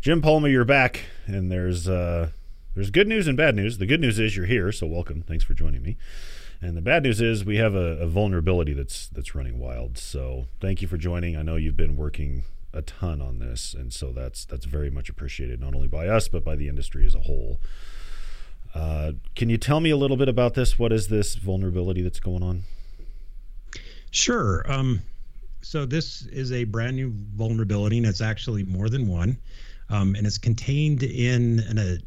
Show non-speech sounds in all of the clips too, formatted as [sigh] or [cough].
Jim Palmer, you're back, and there's uh, there's good news and bad news. The good news is you're here, so welcome. Thanks for joining me. And the bad news is we have a, a vulnerability that's that's running wild. So thank you for joining. I know you've been working a ton on this, and so that's that's very much appreciated, not only by us but by the industry as a whole. Uh, can you tell me a little bit about this? What is this vulnerability that's going on? Sure. Um, so this is a brand new vulnerability, and it's actually more than one, um, and it's contained in a,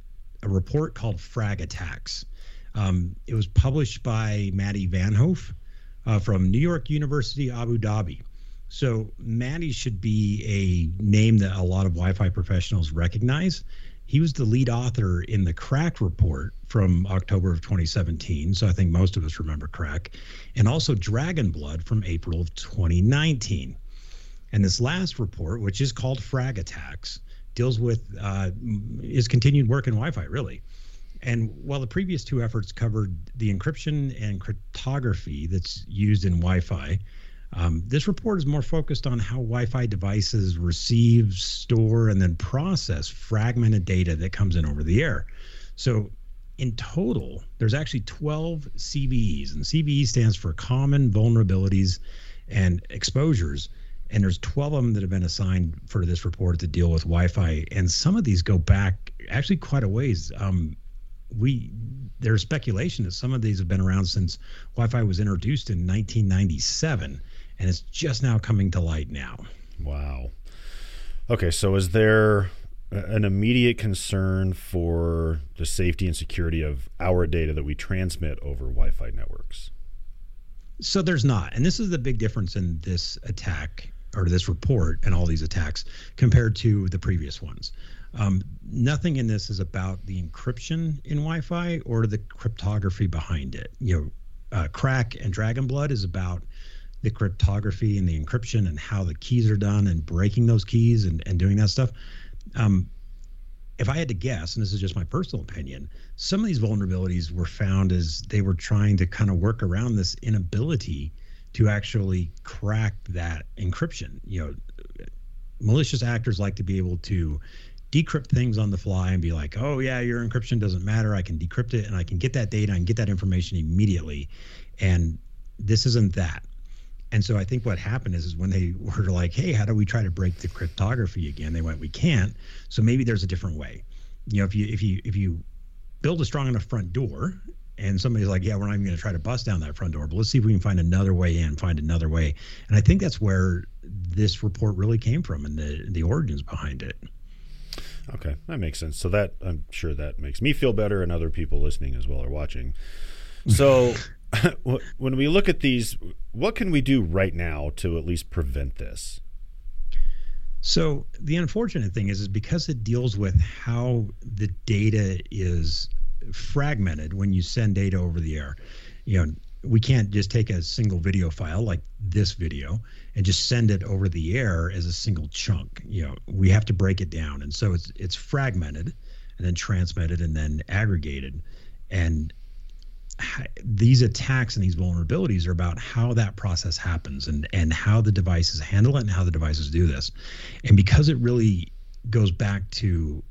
a report called Frag Attacks. Um, it was published by Mathy Vanhoef uh, from New York University, Abu Dhabi. So Mathy should be a name that a lot of Wi-Fi professionals recognize. He was the lead author in the KRACK report from October of 2017. So I think most of us remember KRACK, and also Dragon Blood from April of 2019. And this last report, which is called Frag Attacks, deals with uh, is continued work in Wi-Fi, really. And while the previous two efforts covered the encryption and cryptography that's used in Wi-Fi, um, this report is more focused on how Wi Fi devices receive, store, and then process fragmented data that comes in over the air. So, in total, there's actually 12 CVEs, and CVE stands for Common Vulnerabilities and Exposures. And there's 12 of them that have been assigned for this report to deal with Wi Fi. And some of these go back actually quite a ways. Um, we there's speculation that some of these have been around since Wi-Fi was introduced in 1997 and it's just now coming to light now. Wow. Okay, so is there an immediate concern for the safety and security of our data that we transmit over Wi-Fi networks? So there's not, and this is the big difference in this attack or this report and all these attacks compared to the previous ones. Um, nothing in this is about the encryption in Wi-Fi or the cryptography behind it. You know, uh, KRACK and Dragon Blood is about the cryptography and the encryption and how the keys are done and breaking those keys and, and doing that stuff. Um, if I had to guess, and this is just my personal opinion, some of these vulnerabilities were found as they were trying to kind of work around this inability to actually crack that encryption. You know, malicious actors like to be able to decrypt things on the fly and be like, oh, yeah, your encryption doesn't matter. I can decrypt it and I can get that data and get that information immediately. And this isn't that. And so I think what happened is, is when they [laughs] were like, hey, how do we try to break the cryptography again? They went, we can't. So maybe there's a different way. You know, if you if you if you build a strong enough front door and somebody's like, yeah, we're not even going to try to bust down that front door, but let's see if we can find another way in, find another way. And I think that's where this report really came from and the the origins behind it. Okay, that makes sense. So that I'm sure that makes me feel better and other people listening as well are watching. So [laughs] when we look at these, what can we do right now to at least prevent this? So the unfortunate thing is, is because it deals with how the data is fragmented when you send data over the air. You know, we can't just take a single video file like this video and just send it over the air as a single chunk. You know, we have to break it down, and so it's it's fragmented and then transmitted and then aggregated, and these attacks and these vulnerabilities are about how that process happens and and how the devices handle it and how the devices do this and because it really goes back to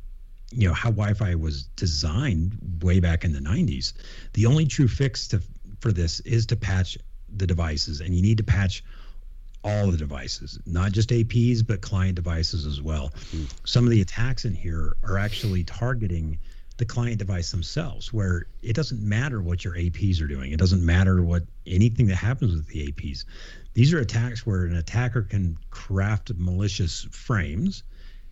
you know how wi-fi was designed way back in the 90s the only true fix to for this is to patch the devices and you need to patch all the devices not just aps but client devices as well mm. some of the attacks in here are actually targeting the client device themselves, where it doesn't matter what your APs are doing. It doesn't matter what anything that happens with the APs. These are attacks where an attacker can craft malicious frames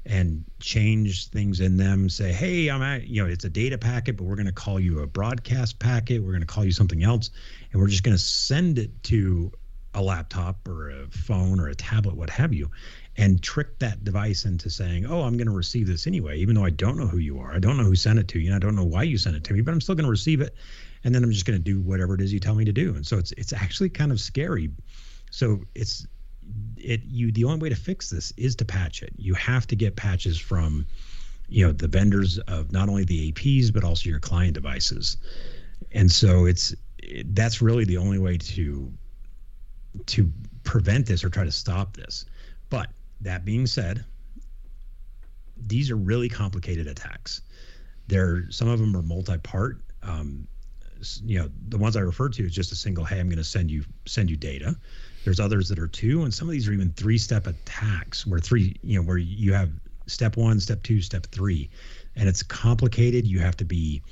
and change things in them. Say, hey, I'm at, you know, it's a data packet, but we're going to call you a broadcast packet. We're going to call you something else, and we're just going to send it to a laptop or a phone or a tablet, what have you, and trick that device into saying, "Oh, I'm going to receive this anyway, even though I don't know who you are. I don't know who sent it to you, and I don't know why you sent it to me, but I'm still going to receive it, and then I'm just going to do whatever it is you tell me to do." And so it's it's actually kind of scary. So it's it you the only way to fix this is to patch it. You have to get patches from you know the vendors of not only the APs but also your client devices. And so it's it, that's really the only way to to prevent this or try to stop this. But that being said, these are really complicated attacks. There, some of them are multi-part. Um, you know, the ones I referred to is just a single. Hey, I'm going to send you send you data. There's others that are two, and some of these are even three-step attacks, where three, you know, where you have step one, step two, step three, and it's complicated. You have to be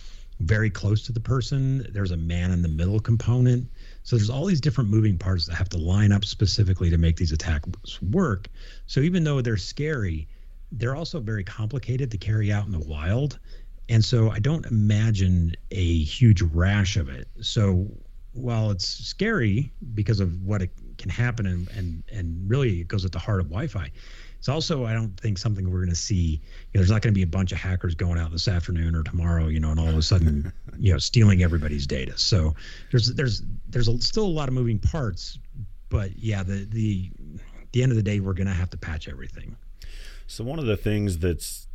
very close to the person. There's a man in the middle component. So there's all these different moving parts that have to line up specifically to make these attacks work. So even though they're scary, they're also very complicated to carry out in the wild. And so I don't imagine a huge rash of it. So while it's scary because of what it can happen and and and really it goes at the heart of Wi-Fi, it's also I don't think something we're going to see. You know, there's not going to be a bunch of hackers going out this afternoon or tomorrow, you know, and all of a sudden, [laughs] you know, stealing everybody's data. So there's there's there's a, still a lot of moving parts, but yeah, the the the end of the day, we're going to have to patch everything. So one of the things that's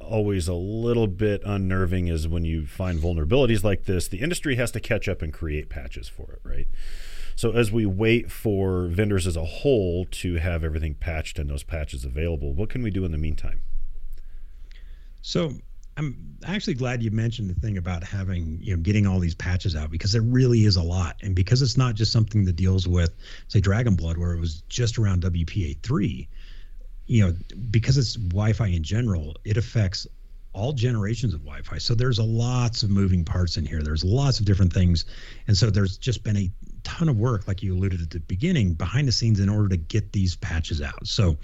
always a little bit unnerving is when you find vulnerabilities like this, the industry has to catch up and create patches for it, right? So as we wait for vendors as a whole to have everything patched and those patches available, what can we do in the meantime? So I'm actually glad you mentioned the thing about having, you know, getting all these patches out because there really is a lot. And because it's not just something that deals with, say, Dragon Blood, where it was just around WPA3, you know, because it's Wi-Fi in general, it affects all generations of Wi-Fi. So there's a lots of moving parts in here. There's lots of different things, and so there's just been a ton of work, like you alluded at the beginning, behind the scenes in order to get these patches out. So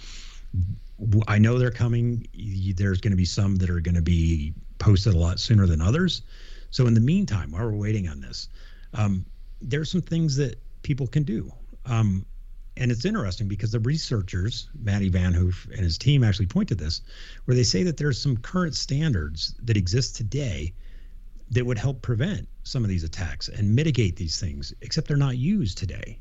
I know they're coming. There's going to be some that are going to be posted a lot sooner than others. So in the meantime, while we're waiting on this, um, there's some things that people can do. Um, and it's interesting because the researchers, Mathy Vanhoef and his team, actually point to this, where they say that there's some current standards that exist today that would help prevent some of these attacks and mitigate these things, except they're not used today,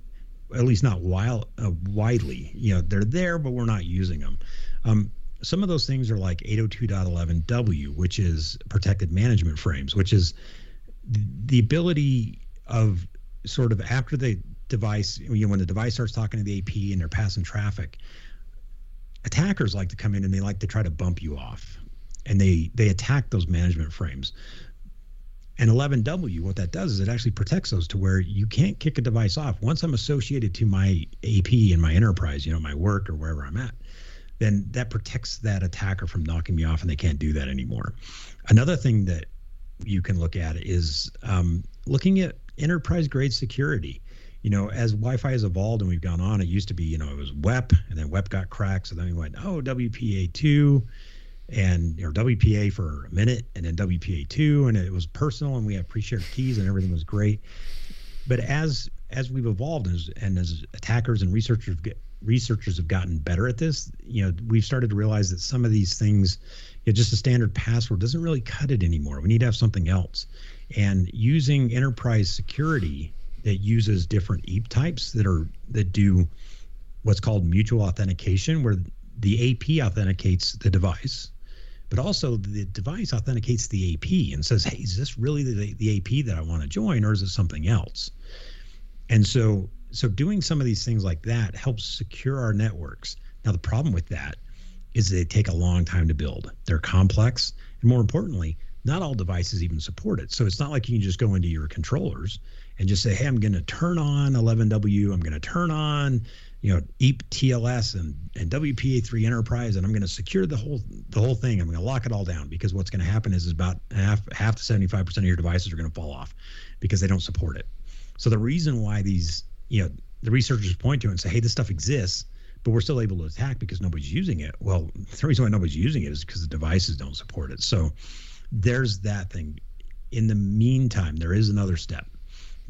at least not wild, uh, widely. You know, they're there, but we're not using them. Um, some of those things are like 802.11w, which is protected management frames, which is the ability of sort of after the device, you know, when the device starts talking to the AP and they're passing traffic, attackers like to come in and they like to try to bump you off, and they they attack those management frames. And 11W, what that does is it actually protects those to where you can't kick a device off. Once I'm associated to my AP and my enterprise, you know, my work or wherever I'm at, then that protects that attacker from knocking me off and they can't do that anymore. Another thing that you can look at is um, looking at enterprise grade security you know, as Wi-Fi has evolved and we've gone on, it used to be, you know, it was WEP, and then WEP got cracked, so then we went, oh, WPA two, and or WPA for a minute, and then WPA two, and it was personal, and we had pre-shared keys, and everything was great. But as as we've evolved, and as, and as attackers and researchers get, researchers have gotten better at this, you know, we've started to realize that some of these things, you know, just a standard password doesn't really cut it anymore. We need to have something else, and using enterprise security that uses different EAP types that are that do what's called mutual authentication, where the AP authenticates the device, but also the device authenticates the AP and says, "Hey, is this really the, the AP that I want to join, or is it something else?" And so, so doing some of these things like that helps secure our networks. Now, the problem with that is they take a long time to build. They're complex, and more importantly, not all devices even support it. So it's not like you can just go into your controllers and just say, hey, I'm going to turn on 11W. I'm going to turn on, you know, EAP TLS and, and WPA3 Enterprise, and I'm going to secure the whole the whole thing. I'm going to lock it all down because what's going to happen is, is about half half to 75 percent of your devices are going to fall off because they don't support it. So the reason why these, you know, the researchers point to it and say, hey, this stuff exists, but we're still able to attack because nobody's using it. Well, [laughs] the reason why nobody's using it is because the devices don't support it. So there's that thing. In the meantime, there is another step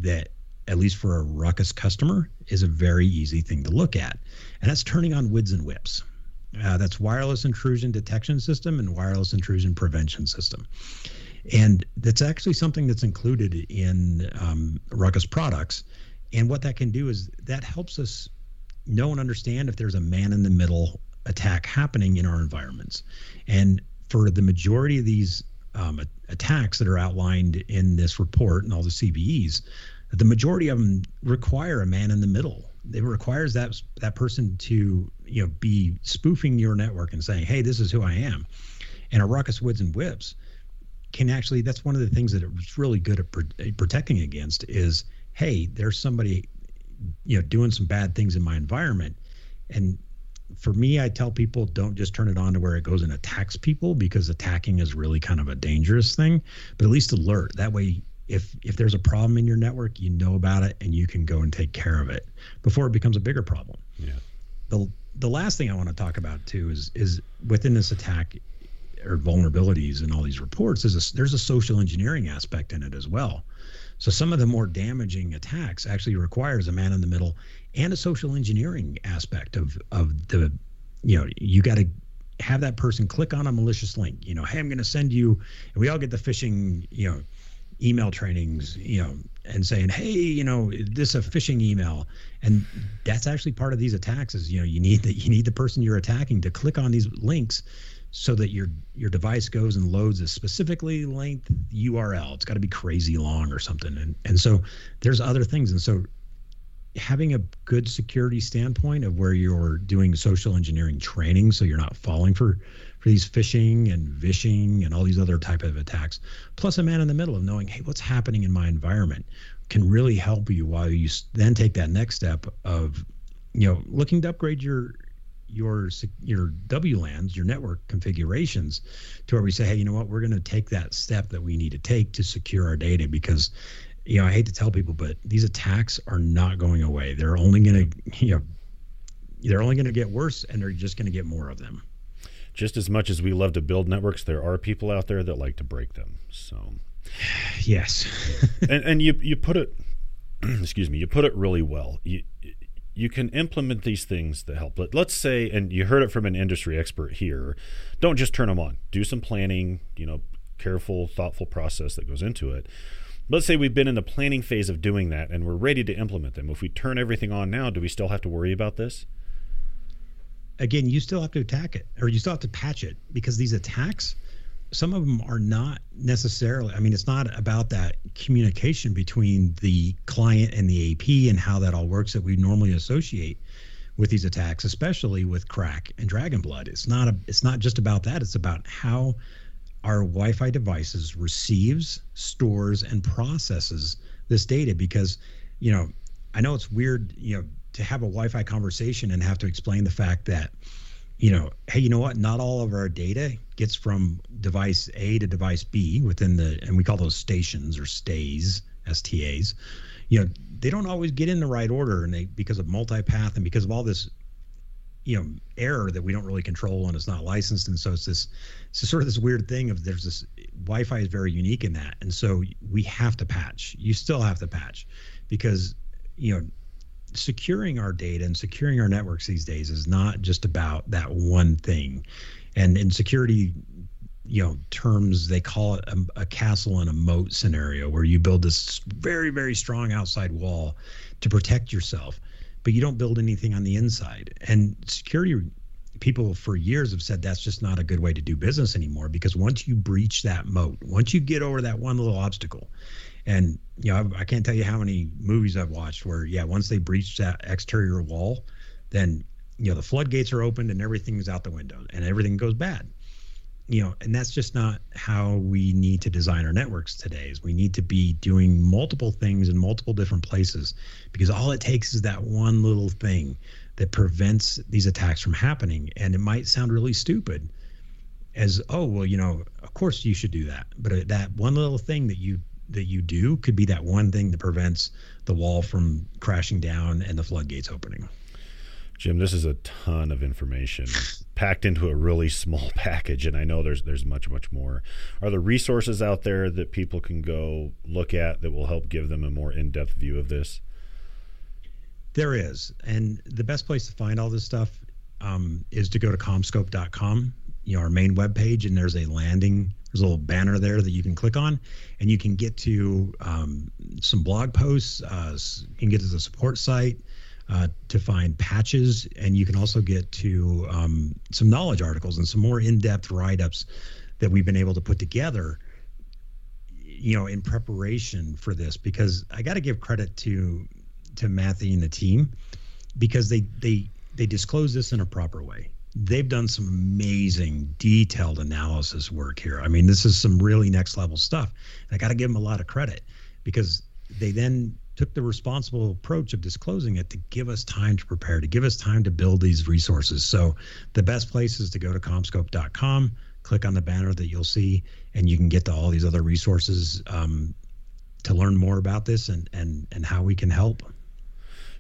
that at least for a ruckus customer is a very easy thing to look at. And that's turning on wids and WIPS. Uh, that's wireless intrusion detection system and wireless intrusion prevention system. And that's actually something that's included in um, ruckus products. And what that can do is that helps us know and understand if there's a man in the middle attack happening in our environments. And for the majority of these um, attacks that are outlined in this report and all the CVEs, the majority of them require a man in the middle it requires that that person to you know be spoofing your network and saying, "Hey, this is who I am." And a ruckus WIDS and WIPS can actually that's one of the things that it's really good at pro- protecting against is, "Hey, there's somebody you know doing some bad things in my environment." And for me, I tell people don't just turn it on to where it goes and attacks people because attacking is really kind of a dangerous thing, but at least alert. That way if if there's a problem in your network, you know about it and you can go and take care of it before it becomes a bigger problem. Yeah. The the last thing I want to talk about too is is within this attack or vulnerabilities and all these reports is a, there's a social engineering aspect in it as well. So some of the more damaging attacks actually requires a man in the middle and a social engineering aspect of of the you know you got to have that person click on a malicious link you know hey i'm going to send you and we all get the phishing you know email trainings, you know, and saying, "Hey, you know, this is a phishing email," and that's actually part of these attacks. Is you know, you need that you need the person you're attacking to click on these links so that your your device goes and loads a specifically length URL. It's got to be crazy long or something, and and so there's other things, and so having a good security standpoint of where you're doing social engineering training so you're not falling for for these phishing and vishing and all these other type of attacks plus a man in the middle of knowing hey what's happening in my environment can really help you while you then take that next step of you know looking to upgrade your your your WLANs, your network configurations, to where we say, hey, you know what, we're going to take that step that we need to take to secure our data because, you know, I hate to tell people, but these attacks are not going away. They're only going to, you know, they're only going to get worse, and they're just going to get more of them just as much as we love to build networks, there are people out there that like to break them. So, [sighs] yes, [laughs] and and you you put it, [clears throat] excuse me, you put it really well. You you can implement these things that help. Let, let's say, and you heard it from an industry expert here. Don't just turn them on. Do some planning. You know, careful, thoughtful process that goes into it. Let's say we've been in the planning phase of doing that and we're ready to implement them. If we turn everything on now, do we still have to worry about this? again, you still have to attack it or you still have to patch it because these attacks, some of them are not necessarily, I mean, it's not about that communication between the client and the AP and how that all works that we normally associate with these attacks, especially with KRACK and dragon blood. It's not a, it's not just about that. It's about how our Wi-Fi devices receives, stores, and processes this data because, you know, I know it's weird, you know, to have a Wi-Fi conversation and have to explain the fact that, you know, hey, you know what? Not all of our data gets from device A to device B within the, and we call those stations or stays, STAs. You know, they don't always get in the right order, and they because of multipath and because of all this, you know, error that we don't really control and it's not licensed, and so it's this, it's sort of this weird thing of there's this Wi-Fi is very unique in that, and so we have to patch. You still have to patch because you know securing our data and securing our networks these days is not just about that one thing. And in security, you know, terms, they call it a, a castle and a moat scenario where you build this very, very strong outside wall to protect yourself, but you don't build anything on the inside. And security people for years have said that's just not a good way to do business anymore because once you breach that moat, once you get over that one little obstacle, and you know, I, I, can't tell you how many movies I've watched where, yeah, once they breach that exterior wall, then you know the floodgates are opened and everything's out the window and everything goes bad. You know, and that's just not how we need to design our networks today. Is we need to be doing multiple things in multiple different places because all it takes is that one little thing that prevents these attacks from happening. And it might sound really stupid, as oh well, you know, of course you should do that, but uh, that one little thing that you that you do could be that one thing that prevents the wall from crashing down and the floodgates opening. Jim, this is a ton of information [laughs] packed into a really small [laughs] package, and I know there's there's much much more. Are there resources out there that people can go look at that will help give them a more in depth view of this? There is, and the best place to find all this stuff um, is to go to commscope.com, you know, our main web page, and there's a landing there's a little banner there that you can click on, and you can get to um, some blog posts. Uh, you can get to the support site uh, to find patches, and you can also get to um, some knowledge articles and some more in-depth write-ups that we've been able to put together. You know, in preparation for this, because I got to give credit to to Matthew and the team. because they they they disclose this in a proper way. They've done some amazing detailed analysis work here. I mean, this is some really next level stuff. And I got to give them a lot of credit because they then took the responsible approach of disclosing it to give us time to prepare, to give us time to build these resources. So the best place is to go to commscope.com, click on the banner that you'll see, and you can get to all these other resources um, to learn more about this and and and how we can help.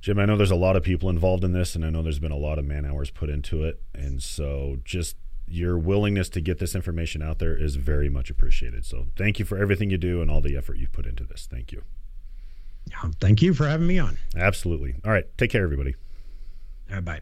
Jim, I know there's a lot of people involved in this, and I know there's been a lot of man hours put into it, and so just your willingness to get this information out there is very much appreciated. So thank you for everything you do and all the effort you've put into this. Thank you. Thank you for having me on. Absolutely. All right. Take care, everybody. All right, bye.